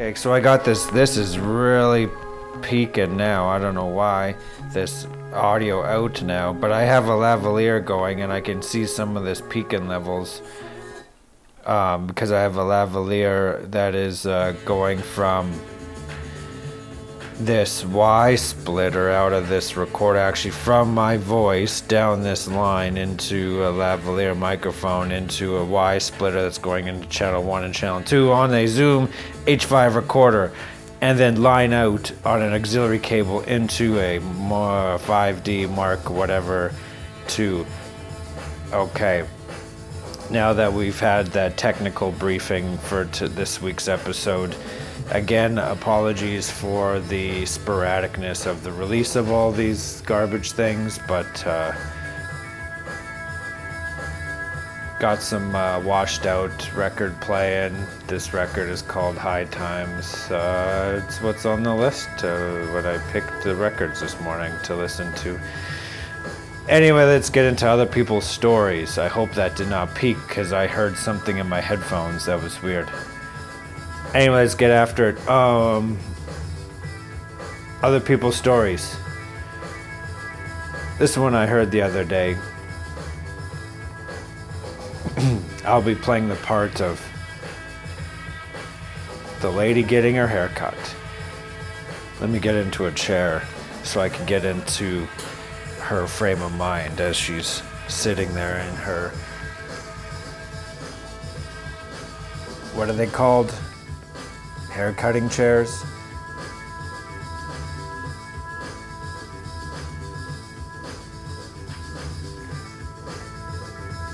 Okay, so I got this. This is really peaking now. I don't know why this audio out now, but I have a lavalier going and I can see some of this peaking levels um, because I have a lavalier that is uh, going from this Y splitter out of this recorder, actually from my voice down this line into a lavalier microphone into a Y splitter that's going into channel 1 and channel 2 on a Zoom H5 recorder and then line out on an auxiliary cable into a 5D Mark whatever 2. Okay. Now that we've had that technical briefing for this week's episode, again, apologies for the sporadicness of the release of all these garbage things, but uh, got some uh, washed out record playing. This record is called High Times. Uh, it's what's on the list uh, when I picked the records this morning to listen to. Anyway, let's get into other people's stories. I hope that did not peak because I heard something in my headphones that was weird. Anyway, let's get after it. Um, other people's stories. This one I heard the other day. I'll be playing the part of the lady getting her hair cut. Let me get into a chair so I can get into her frame of mind as she's sitting there in her. What are they called? Hair cutting chairs?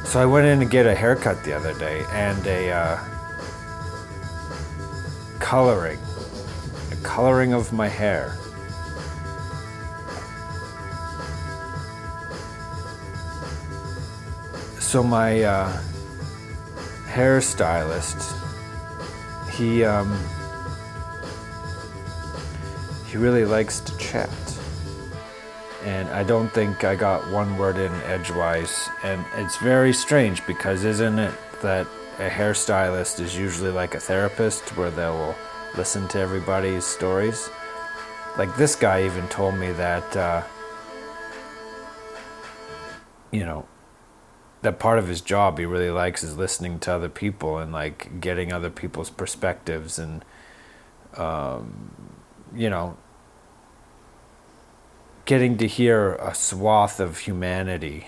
So I went in to get a haircut the other day and a uh, coloring, a coloring of my hair. So my uh, hairstylist, he um, he really likes to chat and I don't think I got one word in edgewise. And it's very strange because isn't it that a hairstylist is usually like a therapist where they will listen to everybody's stories? Like this guy even told me that, uh, you know, that part of his job he really likes is listening to other people and like getting other people's perspectives and, um, you know, getting to hear a swath of humanity.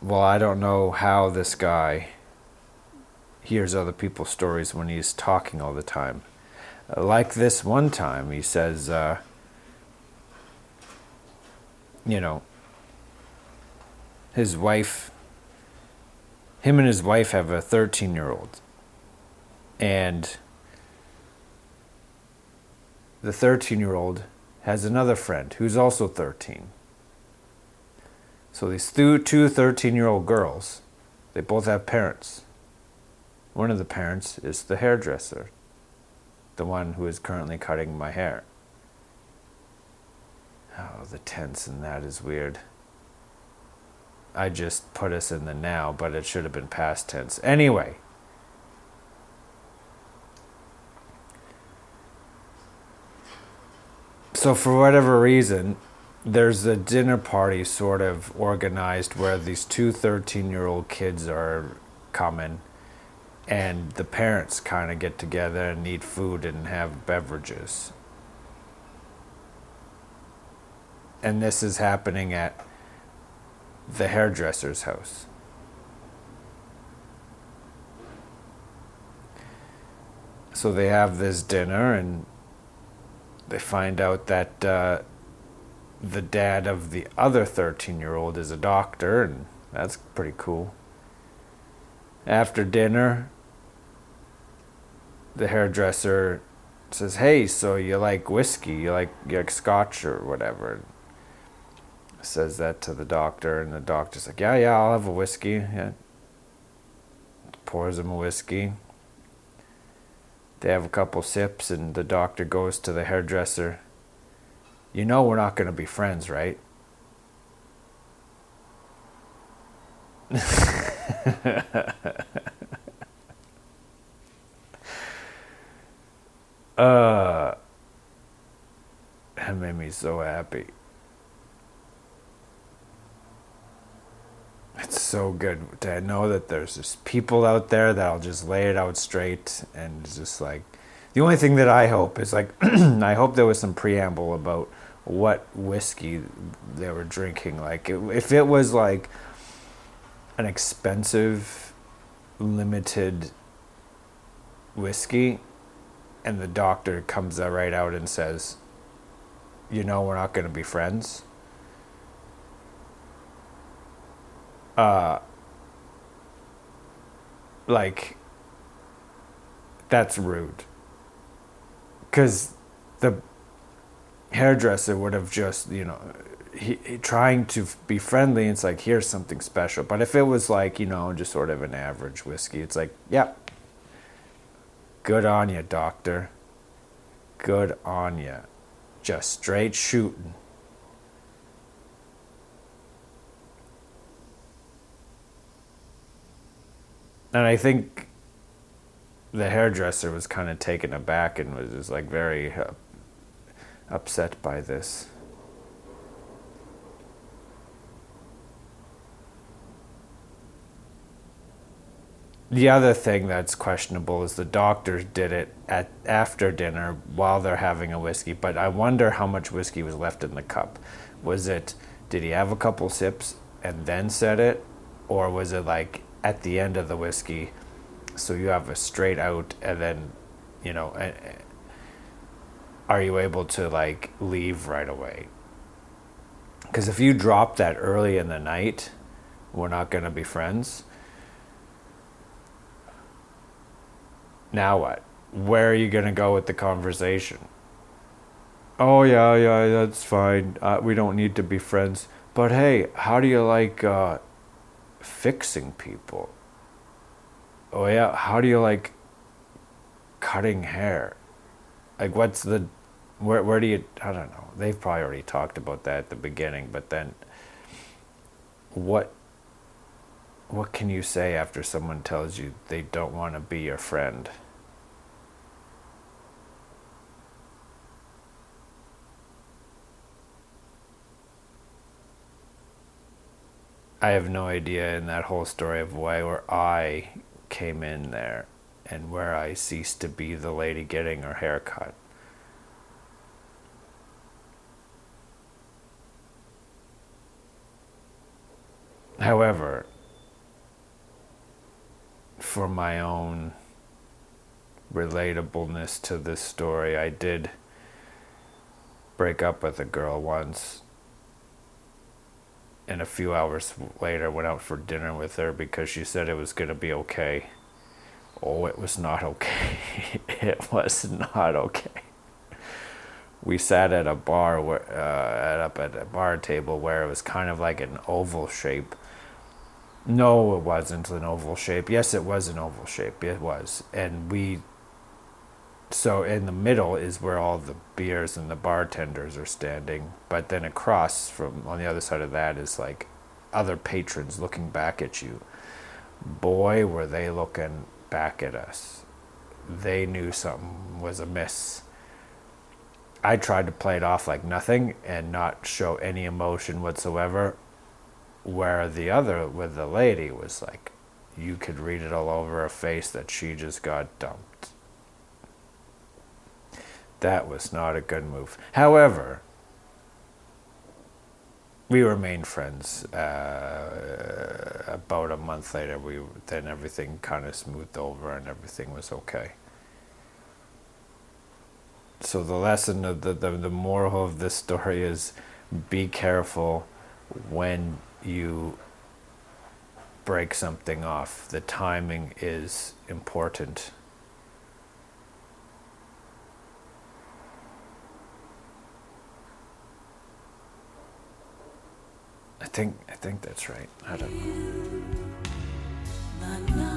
Well, I don't know how this guy hears other people's stories when he's talking all the time. like this one time, he says, uh, you know, his wife, him and his wife have a 13 year old. And the 13 year old has another friend who's also 13. So these two 13 year old girls, they both have parents. One of the parents is the hairdresser, the one who is currently cutting my hair. Oh, the tense in that is weird. I just put us in the now, but it should have been past tense. Anyway, so for whatever reason, there's a dinner party sort of organized where these two 13 year old kids are coming and the parents kind of get together and eat food and have beverages. And this is happening at the hairdresser's house. So they have this dinner and they find out that uh, the dad of the other 13 year old is a doctor, and that's pretty cool. After dinner, the hairdresser says, Hey, so you like whiskey? You like, you like scotch or whatever? Says that to the doctor, and the doctor's like, Yeah, yeah, I'll have a whiskey. Yeah. Pours him a whiskey. They have a couple sips, and the doctor goes to the hairdresser. You know, we're not going to be friends, right? uh, that made me so happy. It's so good to know that there's just people out there that'll just lay it out straight and just like the only thing that I hope is like I hope there was some preamble about what whiskey they were drinking. Like if it was like an expensive, limited whiskey, and the doctor comes right out and says, "You know, we're not going to be friends." Uh, like that's rude. Because the hairdresser would have just you know he, he, trying to be friendly it's like here's something special. But if it was like you know just sort of an average whiskey it's like yeah. Good on you doctor. Good on you just straight shooting and i think the hairdresser was kind of taken aback and was just like very uh, upset by this. The other thing that's questionable is the doctors did it at after dinner while they're having a whiskey, but I wonder how much whiskey was left in the cup. Was it did he have a couple sips and then said it or was it like at the end of the whiskey so you have a straight out and then you know are you able to like leave right away? Because if you drop that early in the night we're not going to be friends. Now what? Where are you going to go with the conversation? Oh yeah yeah that's fine. Uh, we don't need to be friends. But hey how do you like uh, fixing people oh yeah, how do you like cutting hair? Like, what's the, where, where do you, I don't know. They've probably already talked about that at the beginning, but then what, what can you say after someone tells you they don't want to be your friend? I have no idea in that whole story of why where I came in there and where I ceased to be the lady getting her hair cut. However, for my own relatableness to this story, I did break up with a girl once. And a few hours later, went out for dinner with her because she said it was going to be okay. Oh, it was not okay. it was not okay. We sat at a bar, where, uh, up at a bar table where it was kind of like an oval shape. No, it wasn't an oval shape. Yes, it was an oval shape. It was. And we, so in the middle is where all the beers and the bartenders are standing. But then across from, on the other side of that is like other patrons looking back at you. Boy, were they looking back at us. They knew something was amiss. I tried to play it off like nothing and not show any emotion whatsoever. Where the other, with the lady, was like, you could read it all over her face that she just got dumped. That was not a good move. However, we remained friends. Uh, about a month later, we then everything kind of smoothed over and everything was okay. So the lesson of the, the the moral of this story is, be careful when you break something off. The timing is important. I think I think that's right. I don't know.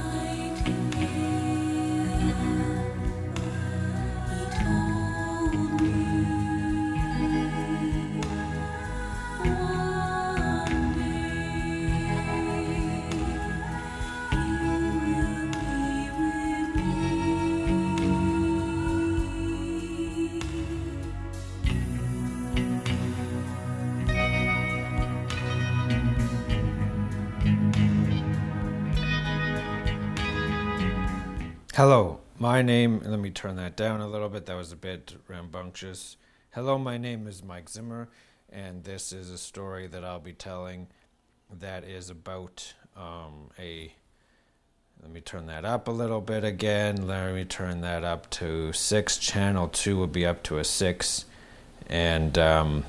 Hello, my name, let me turn that down a little bit. That was a bit rambunctious. Hello, my name is Mike Zimmer, and this is a story that I'll be telling that is about um, a. Let me turn that up a little bit again. Let me turn that up to six. Channel two will be up to a six, and um,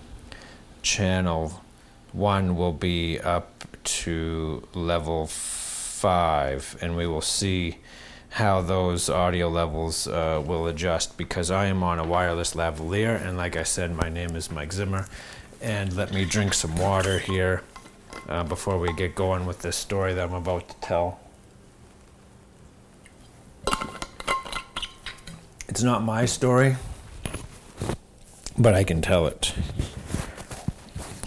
channel one will be up to level five, and we will see how those audio levels uh, will adjust because I am on a wireless lavalier, and like I said, my name is Mike Zimmer. And let me drink some water here uh, before we get going with this story that I'm about to tell. It's not my story, but I can tell it.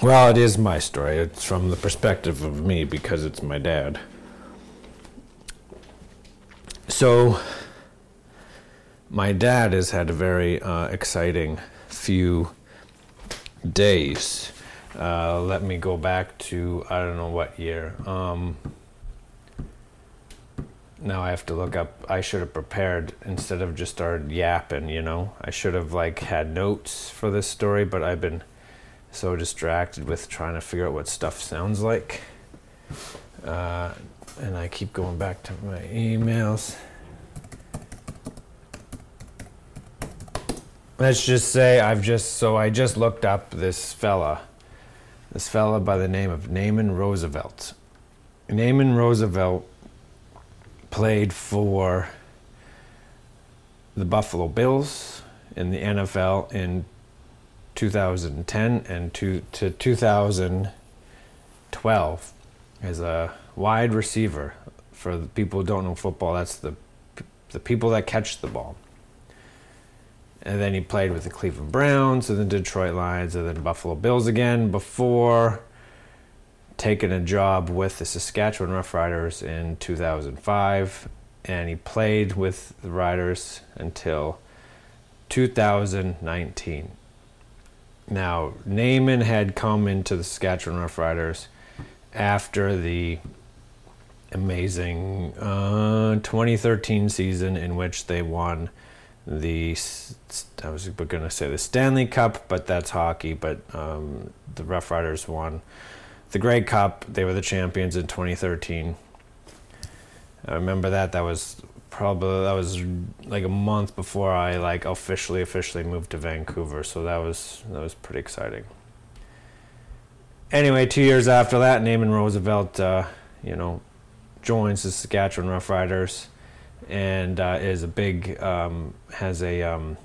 Well, it is my story. It's from the perspective of me because it's my dad. So, my dad has had a very uh, exciting few days. Uh, let me go back to I don't know what year. Um, now I have to look up. I should have prepared instead of just started yapping. You know, I should have like had notes for this story, but I've been so distracted with trying to figure out what stuff sounds like. Uh, and I keep going back to my emails. Let's just say I've just so I just looked up this fella, this fella by the name of Naaman Roosevelt. Naaman Roosevelt played for the Buffalo Bills in the NFL in 2010 and to, to 2012 as a wide receiver. For the people who don't know football, that's the the people that catch the ball. And then he played with the Cleveland Browns and the Detroit Lions and then Buffalo Bills again before taking a job with the Saskatchewan Roughriders in 2005. And he played with the Riders until 2019. Now, Naaman had come into the Saskatchewan Roughriders after the amazing uh, 2013 season in which they won the I was going to say the Stanley Cup, but that's hockey. But um, the Rough Riders won the Grey Cup. They were the champions in 2013. I remember that. That was probably that was like a month before I like officially officially moved to Vancouver. So that was that was pretty exciting. Anyway, two years after that, Naaman Roosevelt, uh, you know, joins the Saskatchewan Roughriders, and uh, is a big um, has a um,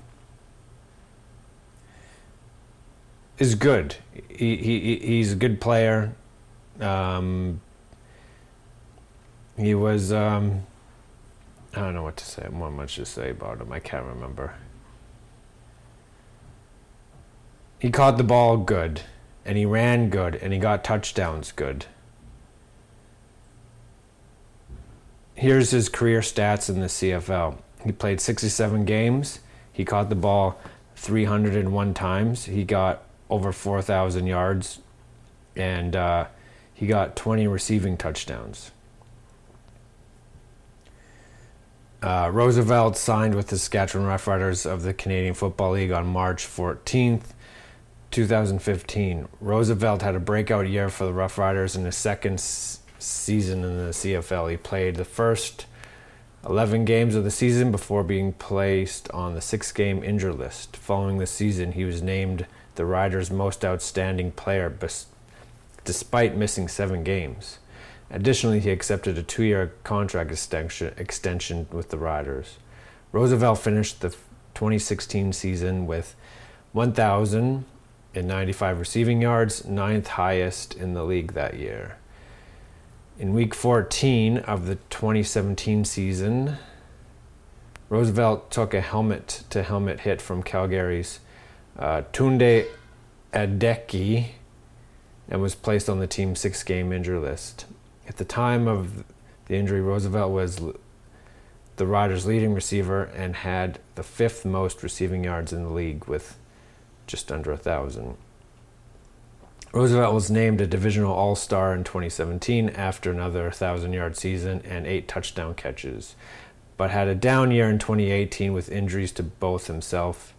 is good. He, he he's a good player. Um, he was um, I don't know what to say. More much to say about him. I can't remember. He caught the ball good, and he ran good, and he got touchdowns good. Here's his career stats in the CFL. He played 67 games. He caught the ball 301 times. He got over 4,000 yards, and uh, he got 20 receiving touchdowns. Uh, Roosevelt signed with the Saskatchewan Roughriders of the Canadian Football League on March 14th, 2015. Roosevelt had a breakout year for the Roughriders in his second season in the CFL. He played the first 11 games of the season before being placed on the six game injured list. Following the season, he was named the Riders' most outstanding player bes- despite missing seven games. Additionally, he accepted a two year contract extension, extension with the Riders. Roosevelt finished the 2016 season with 1,095 receiving yards, ninth highest in the league that year. In week 14 of the 2017 season, Roosevelt took a helmet to helmet hit from Calgary's uh, Tunde Adeleke and was placed on the team's six game injury list. At the time of the injury, Roosevelt was the Riders' leading receiver and had the fifth most receiving yards in the league with just under a thousand. Roosevelt was named a divisional All Star in 2017 after another thousand yard season and eight touchdown catches. but had a down year in 2018 with injuries to both himself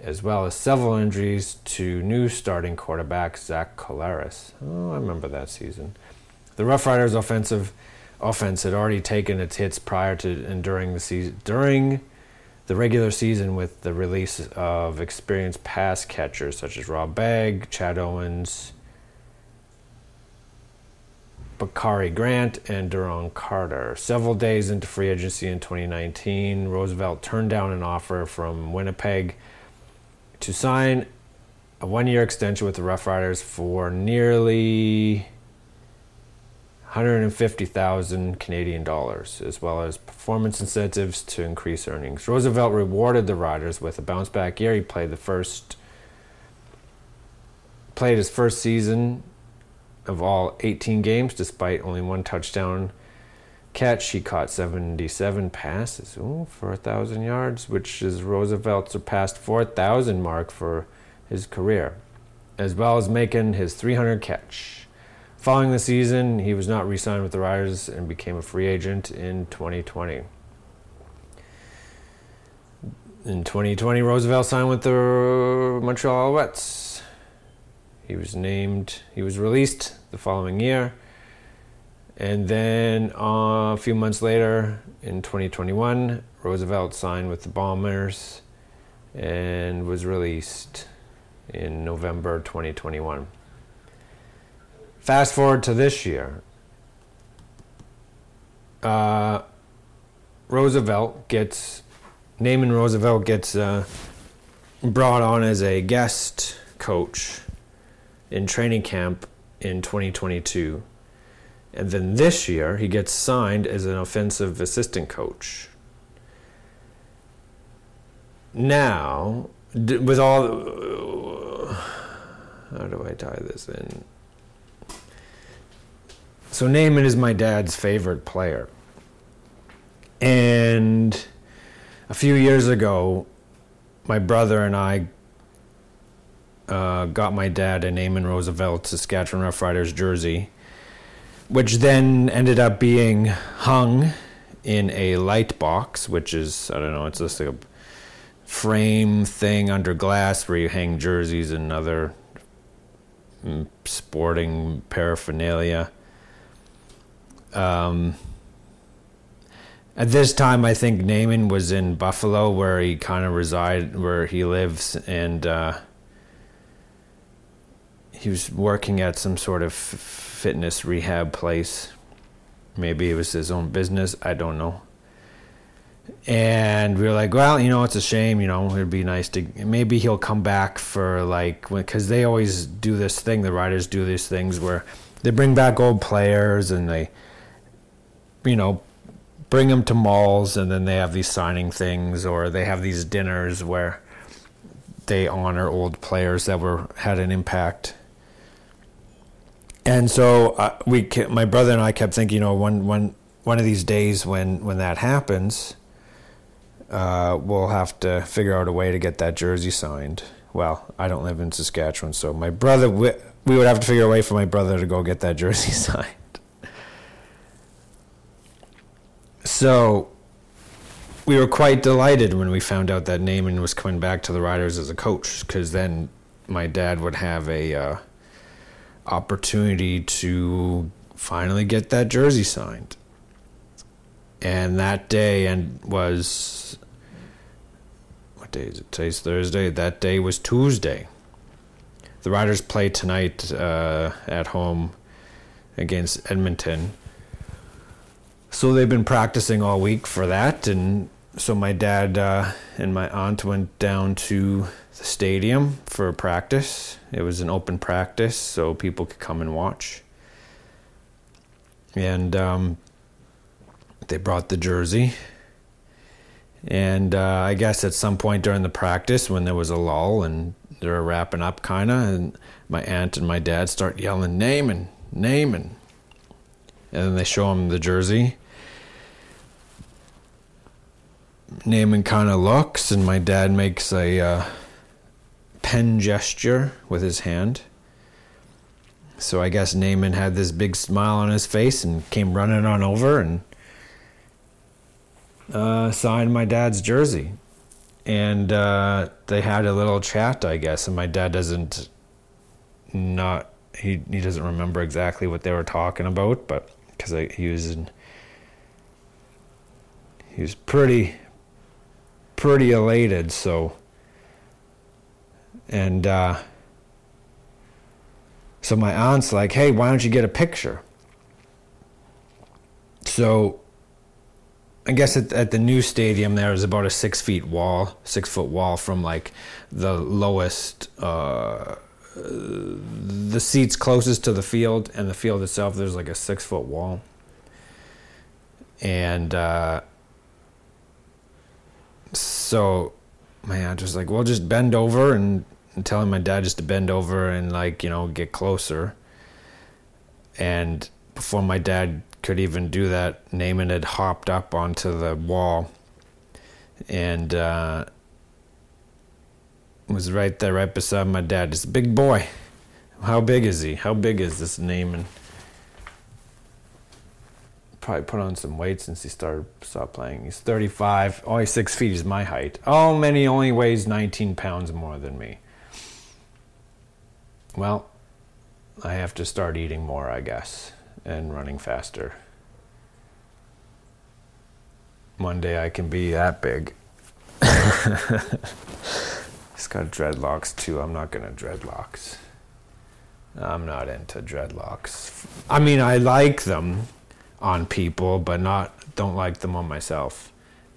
as well as several injuries to new starting quarterback Zach Collaros. Oh, I remember that season. The Rough Riders offensive offense had already taken its hits prior to and during the season during the regular season with the release of experienced pass catchers such as Rob Bagg, Chad Owens, Bakari Grant, and Duron Carter. Several days into free agency in 2019, Roosevelt turned down an offer from Winnipeg to sign a one year extension with the Rough Riders for nearly 150,000 Canadian dollars, as well as performance incentives to increase earnings. Roosevelt rewarded the Riders with a bounce back year. He played the first played his first season of all 18 games despite only one touchdown catch. He caught 77 passes Ooh, for 1,000 yards, which is Roosevelt surpassed 4,000 mark for his career, as well as making his 300 catch. Following the season, he was not re signed with the Riders and became a free agent in 2020. In 2020, Roosevelt signed with the Montreal Alouettes. He was named, he was released the following year. And then uh, a few months later, in 2021, Roosevelt signed with the Bombers and was released in November 2021. Fast forward to this year. Uh, Roosevelt gets, Naaman Roosevelt gets uh, brought on as a guest coach in training camp in 2022. And then this year, he gets signed as an offensive assistant coach. Now, with all. How do I tie this in? So Naaman is my dad's favorite player. And a few years ago, my brother and I uh, got my dad a Naaman Roosevelt Saskatchewan Roughriders jersey, which then ended up being hung in a light box, which is, I don't know, it's just like a frame thing under glass where you hang jerseys and other mm, sporting paraphernalia. Um, at this time, I think Naaman was in Buffalo, where he kind of reside, where he lives, and uh, he was working at some sort of fitness rehab place. Maybe it was his own business. I don't know. And we were like, well, you know, it's a shame. You know, it'd be nice to maybe he'll come back for like because they always do this thing. The Riders do these things where they bring back old players and they you know, bring them to malls and then they have these signing things or they have these dinners where they honor old players that were had an impact. And so uh, we, my brother and I kept thinking, you know, one one one of these days when when that happens, uh, we'll have to figure out a way to get that jersey signed. Well, I don't live in Saskatchewan, so my brother we, we would have to figure a way for my brother to go get that jersey signed. So we were quite delighted when we found out that Naaman was coming back to the Riders as a coach, because then my dad would have a uh, opportunity to finally get that jersey signed. And that day and was what day is it? Today's Thursday. That day was Tuesday. The Riders play tonight uh, at home against Edmonton so they've been practicing all week for that, and so my dad uh, and my aunt went down to the stadium for practice. It was an open practice, so people could come and watch. And um, they brought the jersey. And uh, I guess at some point during the practice, when there was a lull and they were wrapping up, kind of, and my aunt and my dad start yelling, Naaman, Naaman. And then they show him the jersey Naaman kind of looks, and my dad makes a uh, pen gesture with his hand. So I guess Naaman had this big smile on his face and came running on over and uh, signed my dad's jersey, and uh, they had a little chat, I guess. And my dad doesn't not he he doesn't remember exactly what they were talking about, but because he was in, he was pretty pretty elated. So and uh, so my aunt's like, "Hey, why don't you get a picture?" So I guess at, at the new stadium there is about a six feet wall, six foot wall from like the lowest, uh, the seats closest to the field and the field itself. There's like a six foot wall, and uh, so my aunt was like, "Well, just bend over and, and telling my dad just to bend over and like you know get closer." And before my dad could even do that. Naaman had hopped up onto the wall and uh, was right there, right beside my dad. This big boy. How big is he? How big is this Naaman? Probably put on some weight since he started stopped playing. He's 35. only six feet. He's my height. Oh, man, he only weighs 19 pounds more than me. Well, I have to start eating more, I guess and running faster. One day I can be that big. He's got dreadlocks too. I'm not gonna dreadlocks. I'm not into dreadlocks. I mean, I like them on people, but not don't like them on myself.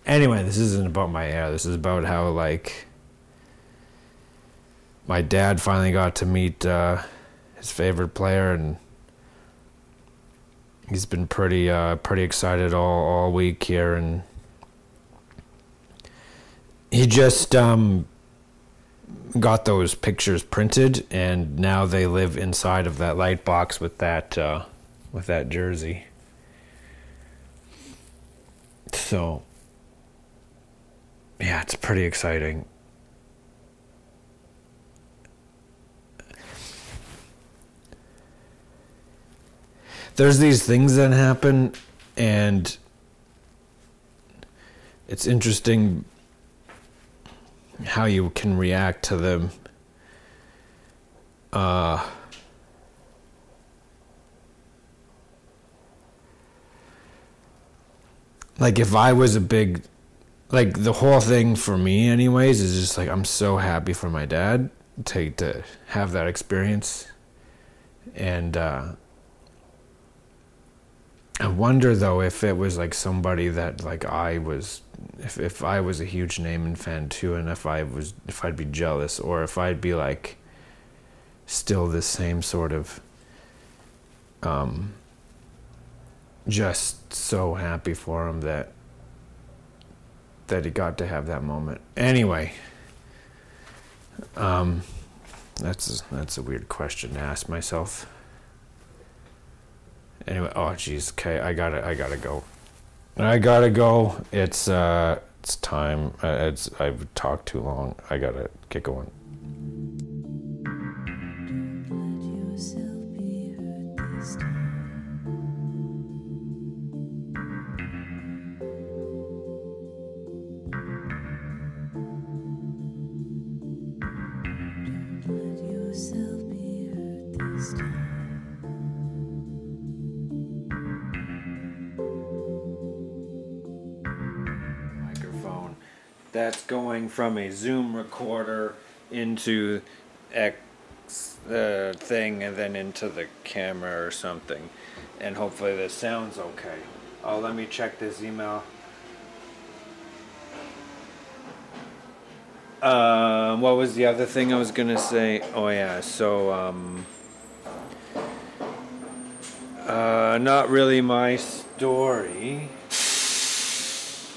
Anyway, this isn't about my hair. This is about how like my dad finally got to meet uh, his favorite player and he's been pretty uh, pretty excited all all week here, and he just um, got those pictures printed, and now they live inside of that light box with that uh, with that jersey. So, yeah, it's pretty exciting. there's these things that happen and it's interesting how you can react to them uh, like if I was a big like the whole thing for me anyways is just like I'm so happy for my dad to to have that experience. And uh I wonder though if it was like somebody that like I was if if I was a huge Naaman fan too and if I was if I'd be jealous or if I'd be like still the same sort of um just so happy for him that that he got to have that moment. Anyway, um that's a, that's a weird question to ask myself. Anyway, oh jeez, okay, I gotta, I gotta go. I gotta go. It's uh, it's time. Uh, it's I've talked too long. I gotta get going. From a Zoom recorder into X uh, thing and then into the camera or something. And hopefully this sounds okay. Oh, let me check this email. Uh, what was the other thing I was gonna say? Oh yeah, so um, uh, not really my story.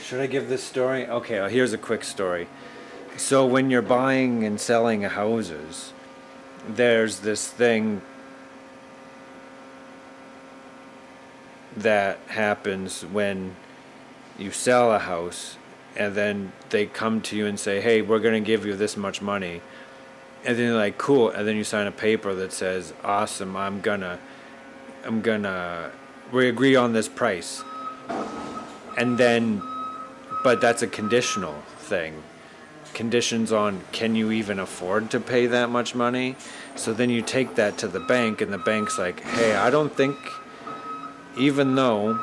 Should I give this story? Okay, here's a quick story. So when you're buying and selling houses, there's this thing that happens when you sell a house and then they come to you and say, "Hey, we're going to give you this much money." And then you're like, "Cool." And then you sign a paper that says, "Awesome, I'm going to I'm going to we agree on this price." And then but that's a conditional thing. Conditions on can you even afford to pay that much money? So then you take that to the bank, and the bank's like, hey, I don't think, even though,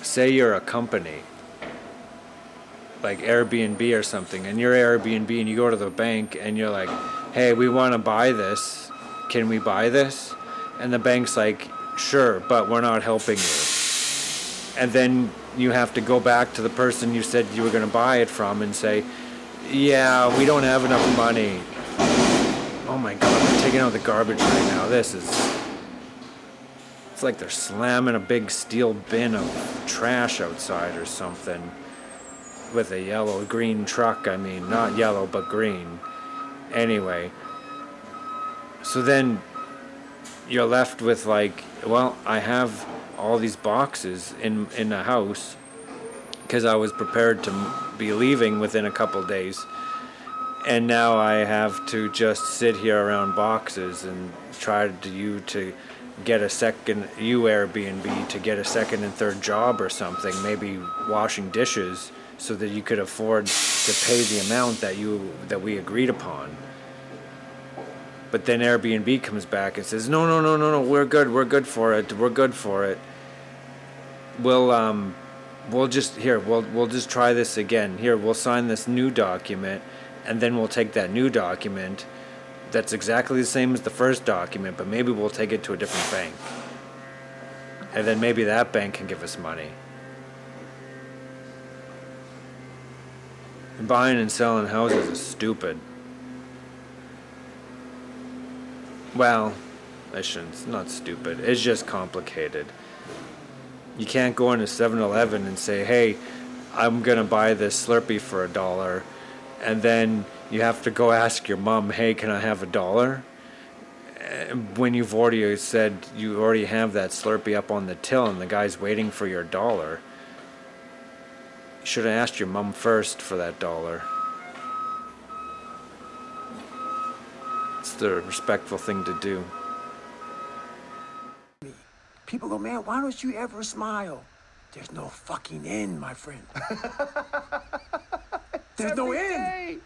say you're a company, like Airbnb or something, and you're Airbnb and you go to the bank and you're like, hey, we want to buy this. Can we buy this? And the bank's like, sure, but we're not helping you. And then you have to go back to the person you said you were going to buy it from and say, yeah, we don't have enough money. Oh my god, they're taking out the garbage right now. This is. It's like they're slamming a big steel bin of trash outside or something with a yellow green truck. I mean, not yellow, but green. Anyway. So then you're left with like, well, I have all these boxes in in the house because I was prepared to be leaving within a couple days. And now I have to just sit here around boxes and try to you to get a second you Airbnb to get a second and third job or something, maybe washing dishes so that you could afford to pay the amount that you that we agreed upon. But then Airbnb comes back and says, "No, no, no, no, no. We're good. We're good for it. We're good for it. We'll um, we'll just here. We'll we'll just try this again. Here, we'll sign this new document, and then we'll take that new document. That's exactly the same as the first document, but maybe we'll take it to a different bank, and then maybe that bank can give us money." Buying and selling houses is stupid. Well, I shouldn't. It's not stupid. It's just complicated. You can't go into 7 Eleven and say, hey, I'm to buy this Slurpee for a dollar. And then you have to go ask your mom, hey, can I have a dollar? When you've already said you already have that Slurpee up on the till and the guy's waiting for your dollar. You should have asked your mom first for that dollar. It's the respectful thing to do. People go, man, why don't you ever smile? There's no fucking end, my friend. There's no end.